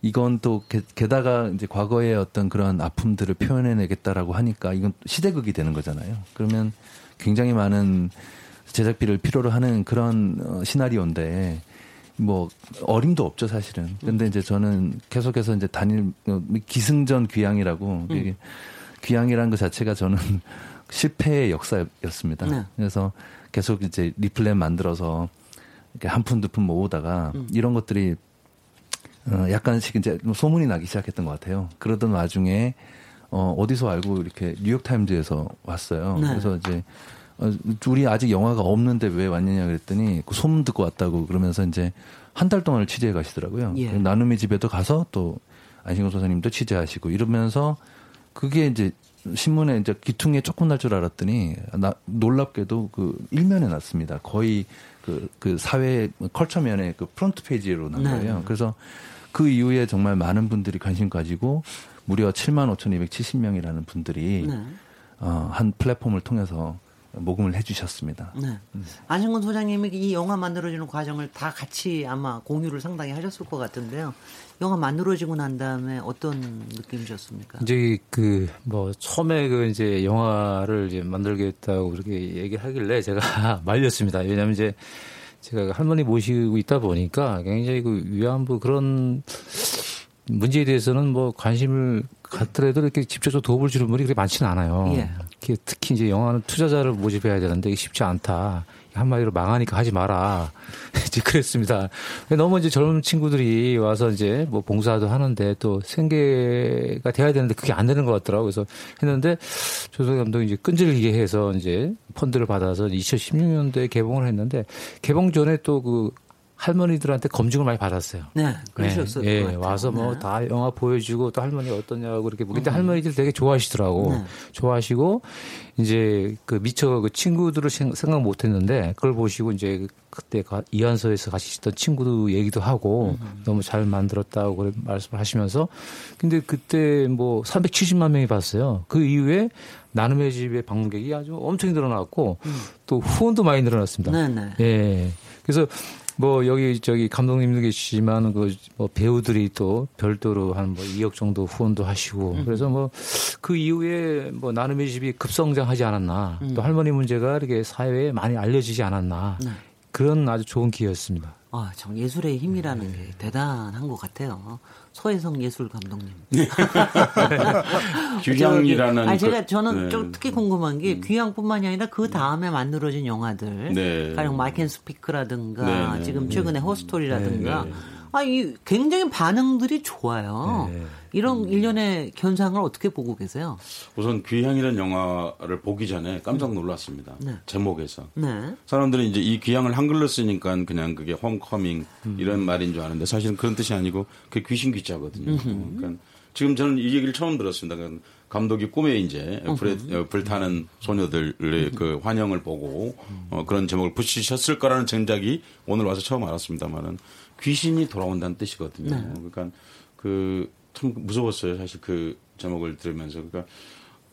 이건 또 게, 다가 이제 과거의 어떤 그런 아픔들을 표현해내겠다라고 하니까 이건 시대극이 되는 거잖아요. 그러면 굉장히 많은 제작비를 필요로 하는 그런 어, 시나리오인데 뭐 어림도 없죠 사실은. 근데 이제 저는 계속해서 이제 단일 어, 기승전 귀향이라고 음. 귀향이라는 것 자체가 저는 실패의 역사였습니다. 네. 그래서 계속 이제 리플랜 만들어서 이렇게 한푼 두 푼 모으다가 음. 이런 것들이 어, 약간씩 이제 소문이 나기 시작했던 것 같아요. 그러던 와중에 어, 어디서 알고 이렇게 뉴욕타임즈에서 왔어요. 네. 그래서 이제 어, 우리 아직 영화가 없는데 왜 왔느냐 그랬더니 그 소문 듣고 왔다고 그러면서 이제 한 달 동안을 취재해 가시더라고요. 예. 나눔의 집에도 가서 또 안신권 소장님도 취재하시고 이러면서 그게 이제 신문에 이제 귀퉁이에 조금 날 줄 알았더니 나 놀랍게도 그 일면에 났습니다. 거의 그, 그 사회 culture면에 그 front page로 난 네. 거예요. 네. 그래서 그 이후에 정말 많은 분들이 관심 가지고 무려 7만 5,270명이라는 분들이 네. 어, 한 플랫폼을 통해서 모금을 해주셨습니다. 네. 음. 안승근 소장님이 이 영화 만들어지는 과정을 다 같이 아마 공유를 상당히 하셨을 것 같은데요. 영화 만들어지고 난 다음에 어떤 느낌이셨습니까? 이제 그 뭐 처음에 그 이제 영화를 이제 만들겠다고 그렇게 얘기하길래 제가 말렸습니다. 왜냐하면 이제 제가 할머니 모시고 있다 보니까 굉장히 그 위안부 그런 문제에 대해서는 뭐 관심을 갖더라도 이렇게 직접적으로 도움을 주는 분이 그렇게 많지는 않아요. 예. 특히 이제 영화는 투자자를 모집해야 되는데 쉽지 않다. 한마디로 망하니까 하지 마라. 이제 그랬습니다. 너무 이제 젊은 친구들이 와서 이제 뭐 봉사도 하는데 또 생계가 돼야 되는데 그게 안 되는 것 같더라고요. 그래서 했는데 조성 감독이 이제 끈질기게 해서 이제 펀드를 받아서 2016년도에 개봉을 했는데 개봉 전에 또 그 할머니들한테 검증을 많이 받았어요. 네, 그러셨어요. 네, 예, 와서 뭐다 네. 영화 보여주고 또 할머니 어떠냐고 그렇게 근데 음. 할머니들 되게 좋아하시더라고. 네. 좋아하시고 이제 그 미처 그 친구들을 생각 못 했는데 그걸 보시고 이제 그때 이한서에서 같이 있던 친구도 얘기도 하고 음. 너무 잘 만들었다고 말씀을 하시면서 근데 그때 뭐 370만 명이 봤어요. 그 이후에 나눔의 집의 방문객이 아주 엄청 늘어났고 음. 또 후원도 많이 늘어났습니다. 네 네. 예. 그래서 뭐 여기 저기 감독님도 계시지만 그 뭐 배우들이 또 별도로 한 뭐 2억 정도 후원도 하시고 음. 그래서 뭐 그 이후에 뭐 나눔의 집이 급성장하지 않았나 음. 또 할머니 문제가 이렇게 사회에 많이 알려지지 않았나 네. 그런 아주 좋은 기회였습니다. 아, 참 예술의 힘이라는 네. 게 대단한 것 같아요. 서혜성 예술 감독님. 귀향이라는. 아, 제가 저는 네. 좀 특히 궁금한 게 음. 귀향뿐만이 아니라 그 다음에 만들어진 영화들. 네. 가령 마이켄 스피크라든가 네, 네. 지금 최근에 허스토리라든가. 아, 이 굉장히 반응들이 좋아요. 네. 이런 음. 일련의 현상을 어떻게 보고 계세요? 우선 귀향이라는 영화를 보기 전에 깜짝 놀랐습니다. 네. 제목에서. 네. 사람들이 이제 이 귀향을 한글로 쓰니까 그냥 그게 홈커밍 음. 이런 말인 줄 아는데 사실은 그런 뜻이 아니고 그게 귀신 귀자거든요. 그러니까 지금 저는 이 얘기를 처음 들었습니다. 그러니까 감독이 꿈에 이제 불에, 어, 불타는 소녀들의 그 환영을 보고 어, 그런 제목을 붙이셨을 거라는 전작이 오늘 와서 처음 알았습니다만은 귀신이 돌아온다는 뜻이거든요. 네. 그러니까 그 참 무서웠어요. 사실 그 제목을 들으면서 그러니까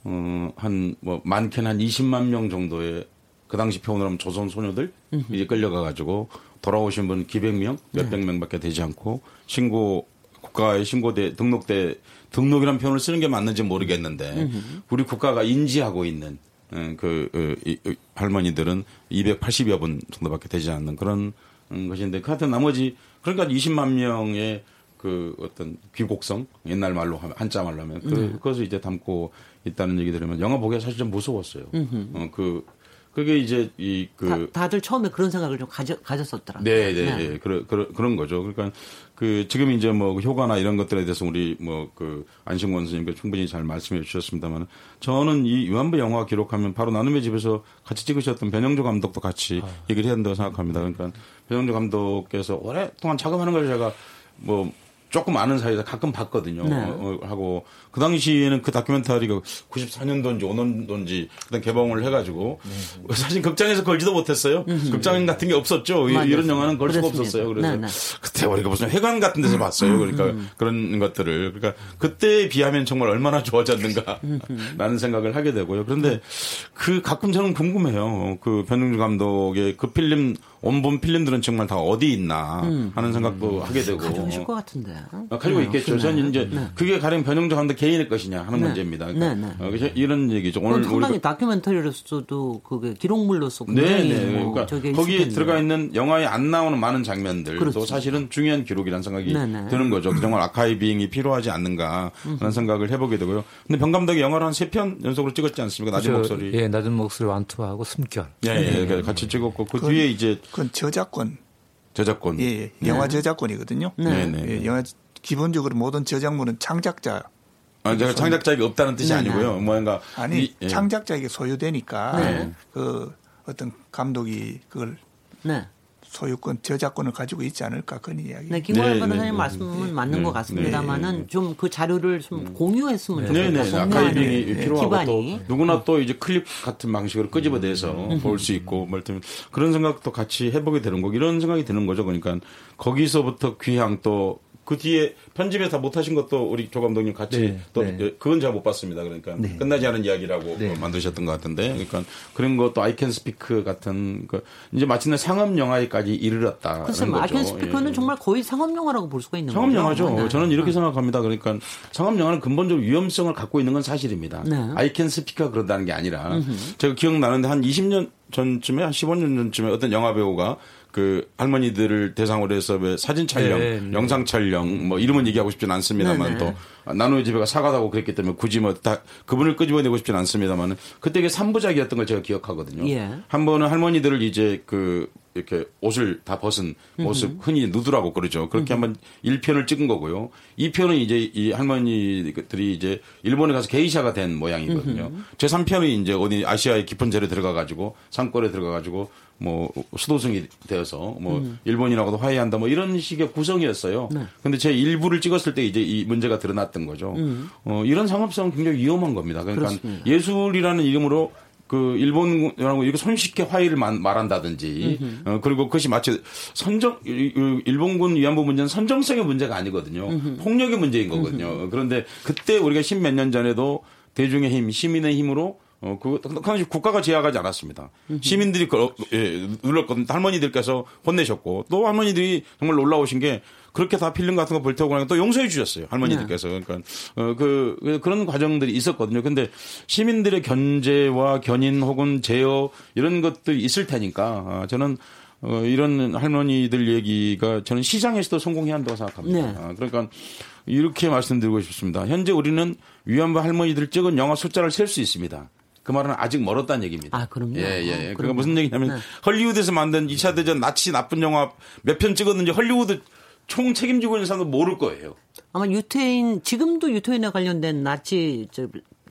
어, 한뭐 많게는 한 20만 명 정도의 그 당시 표현으로 하면 조선 소녀들 이제 끌려가 가지고 돌아오신 분 기백 명, 몇백 네. 명밖에 되지 않고 신고 국가의 신고대 등록대 등록이라는 표현을 쓰는 게 맞는지 모르겠는데 우리 국가가 인지하고 있는 어, 그, 이, 할머니들은 280여 분 정도밖에 되지 않는 그런 음, 것인데 그 하여튼 나머지 그러니까 20만 명의 그 어떤 귀곡성 옛날 말로 하면 한자 말로 하면 그, 네. 그것을 이제 담고 있다는 얘기 들으면 영화 보기가 사실 좀 무서웠어요. 어, 그 그게 이제 이 그 다, 들 처음에 그런 생각을 좀 가져, 가졌었더라고요. 네, 네, 네. 네. 그런 그런 그런 거죠. 그러니까 그 지금 이제 뭐 효과나 이런 것들에 대해서 우리 뭐 그 안신권 선생님께 충분히 잘 말씀해 주셨습니다만 저는 이 유한부 영화 기록하면 바로 나눔의 집에서 같이 찍으셨던 변영조 감독도 같이 아. 얘기를 해야 된다고 생각합니다. 그러니까 변영조 감독께서 오랫동안 작업하는 걸 제가 뭐 조금 아는 사이에서 가끔 봤거든요. 네. 어, 하고 그 당시에는 그 다큐멘터리가 94년도인지 5년도인지 그때 개봉을 해가지고 네. 사실 극장에서 걸지도 못했어요. 음. 극장 같은 게 없었죠. 맞았습니다. 이런 영화는 걸 수가 없었어요. 그래서 네, 네. 그때 우리가 무슨 회관 같은 데서 봤어요. 그러니까 음. 그런 것들을 그러니까 그때에 비하면 정말 얼마나 좋아졌는가 라는 생각을 하게 되고요. 그런데 그 가끔 저는 궁금해요. 그 변웅주 감독의 그 필름 원본 필름들은 정말 다 어디 있나 음. 하는 생각도 하게 되고 가지고 있을 것 같은데 아, 가지고 네, 있겠죠. 저는 이제 네. 그게 가령 변형적 감독 개인의 것이냐 하는 네. 문제입니다. 그러니까 네, 네. 어, 이런 얘기죠. 오늘 상당히 다큐멘터리로서도 그게 기록물로서 굉장히 네, 네. 뭐 그러니까 거기에 들어가 있는 영화에 안 나오는 많은 장면들도 그렇죠. 사실은 중요한 기록이라는 생각이 드는 거죠. 정말 아카이빙이 필요하지 않는가 하는 생각을 해보게 되고요. 근데 병 감독이 영화를 한 세 편 연속으로 찍었지 않습니까? 낮은 그렇죠. 목소리. 예, 낮은 목소리 완투하고 숨결. 예, 예, 예. 같이 찍었고 그, 그 뒤에 이제 그건 저작권. 저작권. 예, 예. 영화 저작권이거든요. 네, 네. 예, 영화 기본적으로 모든 저작물은 창작자 아, 제가 창작자에게 없다는 뜻이. 아니고요. 뭔가 아니 이, 예. 창작자에게 소유되니까 네. 그 어떤 감독이 그걸 네. 소유권, 저작권을 가지고 있지 않을까 그런 이야기. 네, 김호연 네, 변호사님 네, 말씀은 네, 맞는 것 같습니다만은 네, 좀그 자료를 좀 음. 공유했으면 좋겠다. 네, 네, 아카이빙이 필요하고. 또 누구나 또 이제 클립 같은 방식으로 끄집어내서 음. 볼수 있고 뭐 때문에 그런 생각도 같이 해보게 되는 거 이런 생각이 드는 거죠. 그러니까 거기서부터 귀향 또 그 뒤에 편집에 다 못하신 것도 우리 조 감독님 같이 네, 또 네. 그건 잘 못 봤습니다. 그러니까 네. 끝나지 않은 이야기라고 네. 만드셨던 것 같은데 그러니까 그런 것도 I Can Speak 같은 그 이제 마침내 상업 영화에까지 이르렀다. 글쎄, 뭐 I Can Speak는 예. 정말 거의 상업 영화라고 볼 수가 있는 상업 거죠. 영화죠. 네. 저는 이렇게 생각합니다. 그러니까 상업 영화는 근본적으로 위험성을 갖고 있는 건 사실입니다. 네. I Can Speak가 그런다는 게 아니라 음흠. 제가 기억나는데 한 20년 전쯤에 한 15년 전쯤에 어떤 영화 배우가 그 할머니들을 대상으로 해서 사진 촬영, 네, 네. 영상 촬영, 뭐 이름은 얘기하고 싶지는 않습니다만 또 나눔의 집에 가 사과하고 그랬기 때문에 굳이 뭐 다 그분을 끄집어내고 싶지는 않습니다만 그때 이게 3부작이었던 걸 제가 기억하거든요. 예. 한 번은 할머니들을 이제 그 이렇게 옷을 다 벗은 모습 흔히 누드라고 그러죠. 그렇게 한번 1편을 찍은 거고요. 2편은 이제 이 할머니들이 이제 일본에 가서 게이샤가 된 모양이거든요. 제 3편은 이제 어디 아시아의 깊은 절에 들어가 가지고 산골에 들어가 가지고 뭐 수도승이 되어서 뭐 일본인하고도 화해한다 뭐 이런 식의 구성이었어요. 근데 제 일부를 찍었을 때 이제 이 문제가 드러났던 거죠. 어 이런 상업성은 굉장히 위험한 겁니다. 그러니까 그렇습니다. 예술이라는 이름으로 그 일본하고 이렇게 손쉽게 화해를 만- 말한다든지 어, 그리고 그것이 마치 선정 일본군 위안부 문제는 선정성의 문제가 아니거든요. 폭력의 문제인 거거든요. 그런데 그때 우리가 십몇 년 전에도 대중의 힘 시민의 힘으로 어, 그, 그 당시 국가가 제약하지 않았습니다. 시민들이, 그, 어, 예, 눌렀거든. 할머니들께서 혼내셨고, 또 할머니들이 정말 놀라우신 게, 그렇게 다 필름 같은 거 불태우고 나니까 또 용서해 주셨어요. 할머니들께서. 그러니까, 어, 그, 그- 그런 과정들이 있었거든요. 근데 시민들의 견제와 견인 혹은 제어 이런 것들이 있을 테니까, 아, 저는 어, 이런 할머니들 얘기가 저는 시장에서도 성공해야 한다고 생각합니다. 네. 아, 그러니까 이렇게 말씀드리고 싶습니다. 현재 우리는 위안부 할머니들 찍은 영화 숫자를 셀 수 있습니다. 그 말은 아직 멀었다는 얘기입니다. 아, 그럼요. 예, 예. 어, 그러니까 그럼요. 무슨 얘기냐면 네. 헐리우드에서 만든 2차 대전 나치 나쁜 영화 몇 편 찍었는지 헐리우드 총 책임지고 있는 사람도 모를 거예요. 아마 유태인 지금도 유태인에 관련된 나치 저,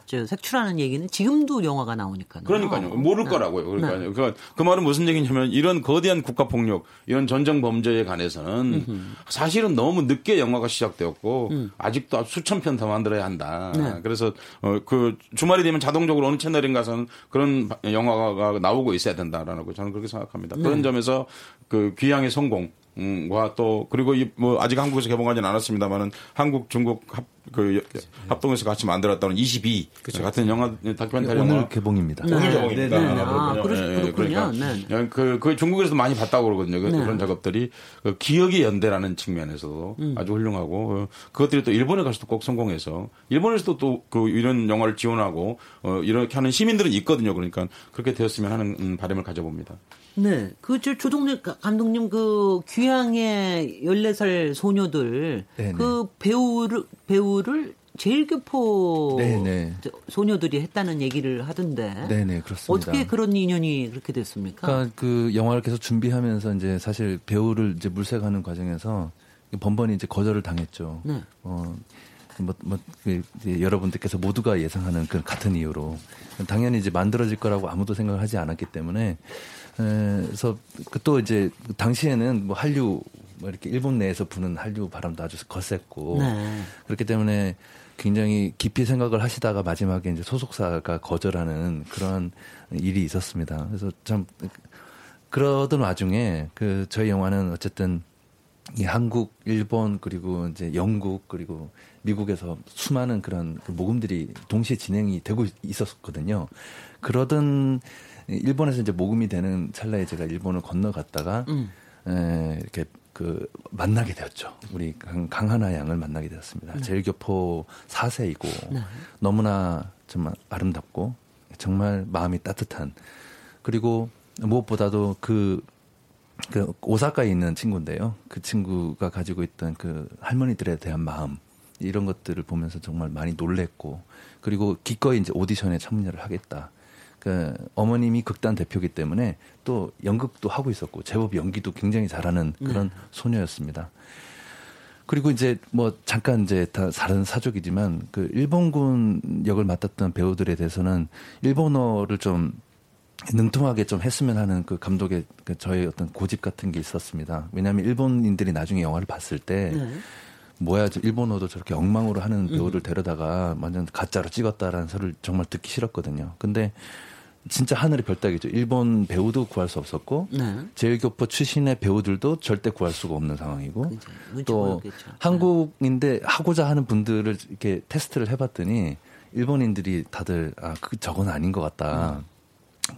저 색출하는 얘기는 지금도 영화가 나오니까요. 그러니까요. 어. 모를 네. 거라고요. 그러니까요. 그, 그 말은 무슨 얘기냐면 이런 거대한 국가 폭력, 이런 전쟁 범죄에 관해서는 사실은 너무 늦게 영화가 시작되었고 음. 아직도 수천 편 더 만들어야 한다. 네. 그래서 어, 그 주말이 되면 자동적으로 어느 채널인가서는 그런 바- 영화가 나오고 있어야 된다라고 저는 그렇게 생각합니다. 네. 그런 점에서 그 귀향의 성공. 음과 또 그리고 이 뭐 아직 한국에서 개봉하지는 않았습니다만은 한국 중국 합 그 합동에서 같이 만들었다는 22 같은 영화 다큐멘터리 영화 오늘 개봉입니다. 네. 오늘 개봉입니다. 네, 네, 네. 아, 그렇군요. 그렇- 예, 예. 그러니까 네. 그, 그 중국에서도 많이 봤다고 그러거든요. 그- 네. 그런 작업들이 그 기억의 연대라는 측면에서도 음. 아주 훌륭하고 어, 그것들이 또 일본에 가서도 꼭 성공해서 일본에서도 또 그 이런 영화를 지원하고 어, 이렇게 하는 시민들은 있거든요. 그러니까 그렇게 되었으면 하는 음, 바람을 가져봅니다. 네. 그, 저, 조동래 가- 감독님, 그, 귀향의 14살 소녀들, 네네. 그 배우를, 배우 를 제일교포 네네. 저- 소녀들이 했다는 얘기를 하던데. 네네 그렇습니다. 어떻게 그런 인연이 그렇게 됐습니까? 그러니까 그 영화를 계속 준비하면서 이제 사실 배우를 이제 물색하는 과정에서 번번이 이제 거절을 당했죠. 네. 어, 뭐, 뭐, 그 여러분들께서 모두가 예상하는 그 같은 이유로 당연히 이제 만들어질 거라고 아무도 생각을 하지 않았기 때문에 에, 그래서 그또 이제 당시에는 뭐 한류 뭐 이렇게 일본 내에서 부는 한류 바람도 아주 거셌고 네. 그렇기 때문에 굉장히 깊이 생각을 하시다가 마지막에 이제 소속사가 거절하는 그런 일이 있었습니다. 그래서 참 그러던 와중에 그 저희 영화는 어쨌든 이 한국, 일본 그리고 이제 영국 그리고 미국에서 수많은 그런 그 모금들이 동시에 진행이 되고 있었거든요. 그러던 일본에서 이제 모금이 되는 찰나에 제가 일본을 건너갔다가 음. 에, 이렇게 그 만나게 되었죠. 우리 강, 강하나 양을 만나게 되었습니다. 제일교포 4세이고 네. 너무나 정말 아름답고 정말 마음이 따뜻한 그리고 무엇보다도 그, 그 오사카에 있는 친구인데요. 그 친구가 가지고 있던 그 할머니들에 대한 마음 이런 것들을 보면서 정말 많이 놀랬고 그리고 기꺼이 이제 오디션에 참여를 하겠다. 그 어머님이 극단 대표기 때문에 또 연극도 하고 있었고 제법 연기도 굉장히 잘하는 그런 소녀였습니다. 그리고 이제 뭐 잠깐 이제 다 다른 사족이지만 그 일본군 역을 맡았던 배우들에 대해서는 일본어를 좀 능통하게 좀 했으면 하는 그 감독의 그 저의 어떤 고집 같은 게 있었습니다. 왜냐하면 일본인들이 나중에 영화를 봤을 때 네. 뭐야 저 일본어도 저렇게 엉망으로 하는 배우를 데려다가 완전 가짜로 찍었다라는 소리를 정말 듣기 싫었거든요. 근데 진짜 하늘의 별따기죠. 일본 배우도 구할 수 없었고 네. 제일교포 출신의 배우들도 절대 구할 수가 없는 상황이고 그죠. 눈치 또 보였겠죠. 한국인데 하고자 하는 분들을 이렇게 테스트를 해봤더니 일본인들이 다들 아 그 저건 아닌 것 같다.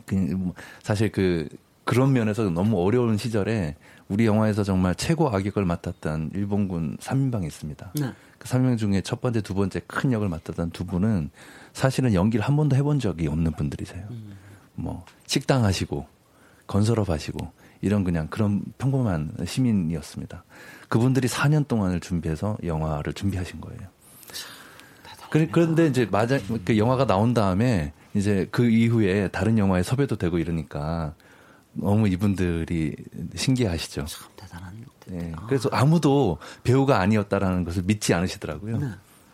그, 뭐 사실 그 그런 면에서 너무 어려운 시절에 우리 영화에서 정말 최고 악역을 맡았던 일본군 3인방이 있습니다. 네. 그 3명 중에 첫 번째, 두 번째 큰 역을 맡았던 두 분은 사실은 연기를 한 번도 해본 적이 없는 분들이세요. 뭐 식당 하시고 건설업 하시고 이런 그냥 그런 평범한 시민이었습니다. 그분들이 4년 동안을 준비해서 영화를 준비하신 거예요. 그런데 이제 맞아 그 영화가 나온 다음에 이제 그 이후에 다른 영화에 섭외도 되고 이러니까 너무 이분들이 신기하시죠. 참 대단한. 네, 그래서 아무도 배우가 아니었다라는 것을 믿지 않으시더라고요. 네.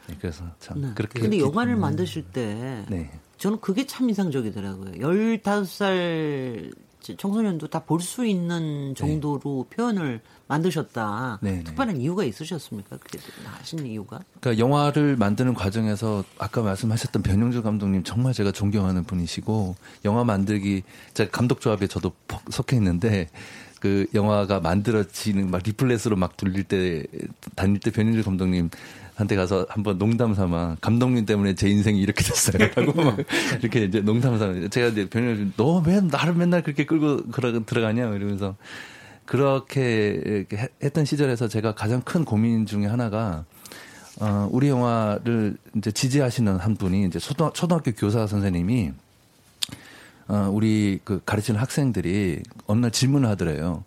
네, 그래서 참 네. 그렇게. 근데 영화를 만드실 때 네. 저는 그게 참 인상적이더라고요. 15살 청소년도 다 볼 수 있는 정도로 네. 표현을 만드셨다. 네네. 네. 특별한 이유가 있으셨습니까? 그게 하신 이유가? 그러니까 영화를 만드는 과정에서 아까 말씀하셨던 변영주 감독님 정말 제가 존경하는 분이시고 영화 만들기 제가 감독 조합에 저도 속해 있는데 그 영화가 만들어지는 막 리플렛으로 막 돌릴 때 다닐 때 변영주 감독님 한테 가서 한번 농담 삼아 감독님 때문에 제 인생이 이렇게 됐어요. 라고 막 이렇게 이제 농담 삼아 제가 이제 변호사 너왜 나를 맨날 그렇게 끌고 들어가냐 이러면서 그렇게 했던 시절에서 제가 가장 큰 고민 중에 하나가 어 우리 영화를 이제 지지하시는 한 분이 이제 초등, 초등학교 교사 선생님이 어 우리 그 가르치는 학생들이 어느 날 질문을 하더래요.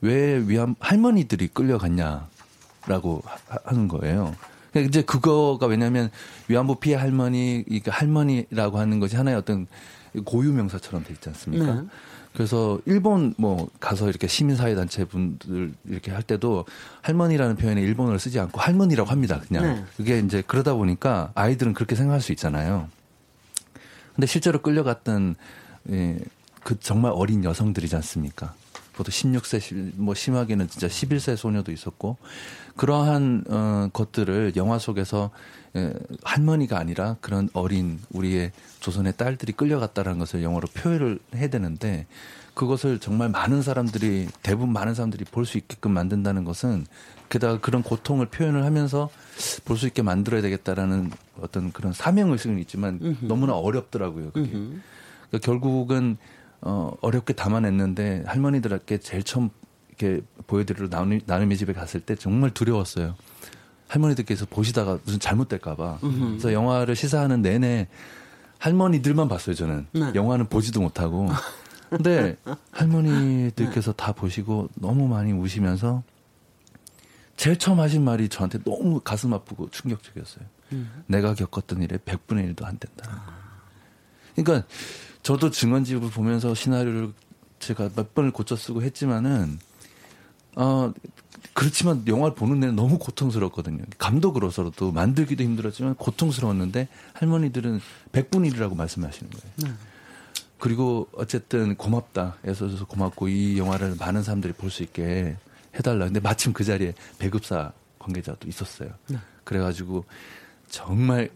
왜 위암 할머니들이 끌려갔냐라고 하는 거예요. 그러니까 이제 그거가 왜냐하면 위안부 피해 할머니, 이게 할머니라고 하는 것이 하나의 어떤 고유 명사처럼 돼 있지 않습니까? 네. 그래서 일본 뭐 가서 이렇게 시민사회 단체 분들 이렇게 할 때도 할머니라는 표현에 일본어를 쓰지 않고 할머니라고 합니다. 그냥 네. 그게 이제 그러다 보니까 아이들은 그렇게 생각할 수 있잖아요. 근데 실제로 끌려갔던 예, 그 정말 어린 여성들이지 않습니까? 보통 16세, 뭐 심하게는 진짜 11세 소녀도 있었고 그러한 어, 것들을 영화 속에서 에, 할머니가 아니라 그런 어린 우리의 조선의 딸들이 끌려갔다라는 것을 영어로 표현을 해야 되는데 그것을 정말 많은 사람들이 대부분 많은 사람들이 볼 수 있게끔 만든다는 것은 게다가 그런 고통을 표현을 하면서 볼 수 있게 만들어야 되겠다라는 어떤 그런 사명 의식은 있지만. 너무나 어렵더라고요. 그게 그러니까 결국은 어, 어렵게 담아냈는데 할머니들께 제일 처음 이렇게 보여드리러 나눔, 나눔의 집에 갔을 때 정말 두려웠어요. 할머니들께서 보시다가 무슨 잘못될까봐. 그래서 영화를 시사하는 내내 할머니들만 봤어요, 저는. 네. 영화는 보지도 못하고. 근데 할머니들께서 네. 다 보시고 너무 많이 우시면서 제일 처음 하신 말이 저한테 너무 가슴 아프고 충격적이었어요. 음. 내가 겪었던 일에 100분의 1도 안 된다. 아. 그러니까 저도 증언집을 보면서 시나리오를 제가 몇 번을 고쳐 쓰고 했지만은 어 그렇지만 영화를 보는 데는 너무 고통스럽거든요. 감독으로서도 만들기도 힘들었지만 고통스러웠는데 할머니들은 100분 일이라고 말씀하시는 거예요. 네. 그리고 어쨌든 고맙다. 애써줘서 고맙고 이 영화를 많은 사람들이 볼 수 있게 해달라. 근데 마침 그 자리에 배급사 관계자도 있었어요. 네. 그래가지고 정말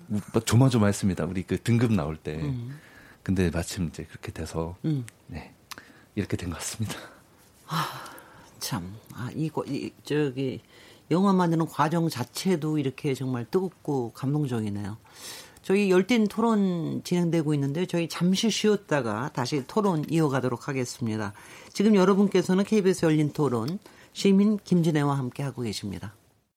조마조마했습니다. 우리 그 등급 나올 때. 음. 근데 마침 이제 그렇게 돼서 음. 네 이렇게 된 것 같습니다. 아, 참, 아 이거 이, 저기 영화 만드는 과정 자체도 이렇게 정말 뜨겁고 감동적이네요. 저희 열띤 토론 진행되고 있는데 저희 잠시 쉬었다가 다시 토론 이어가도록 하겠습니다. 지금 여러분께서는 KBS 열린 토론 시민 김진애와 함께 하고 계십니다.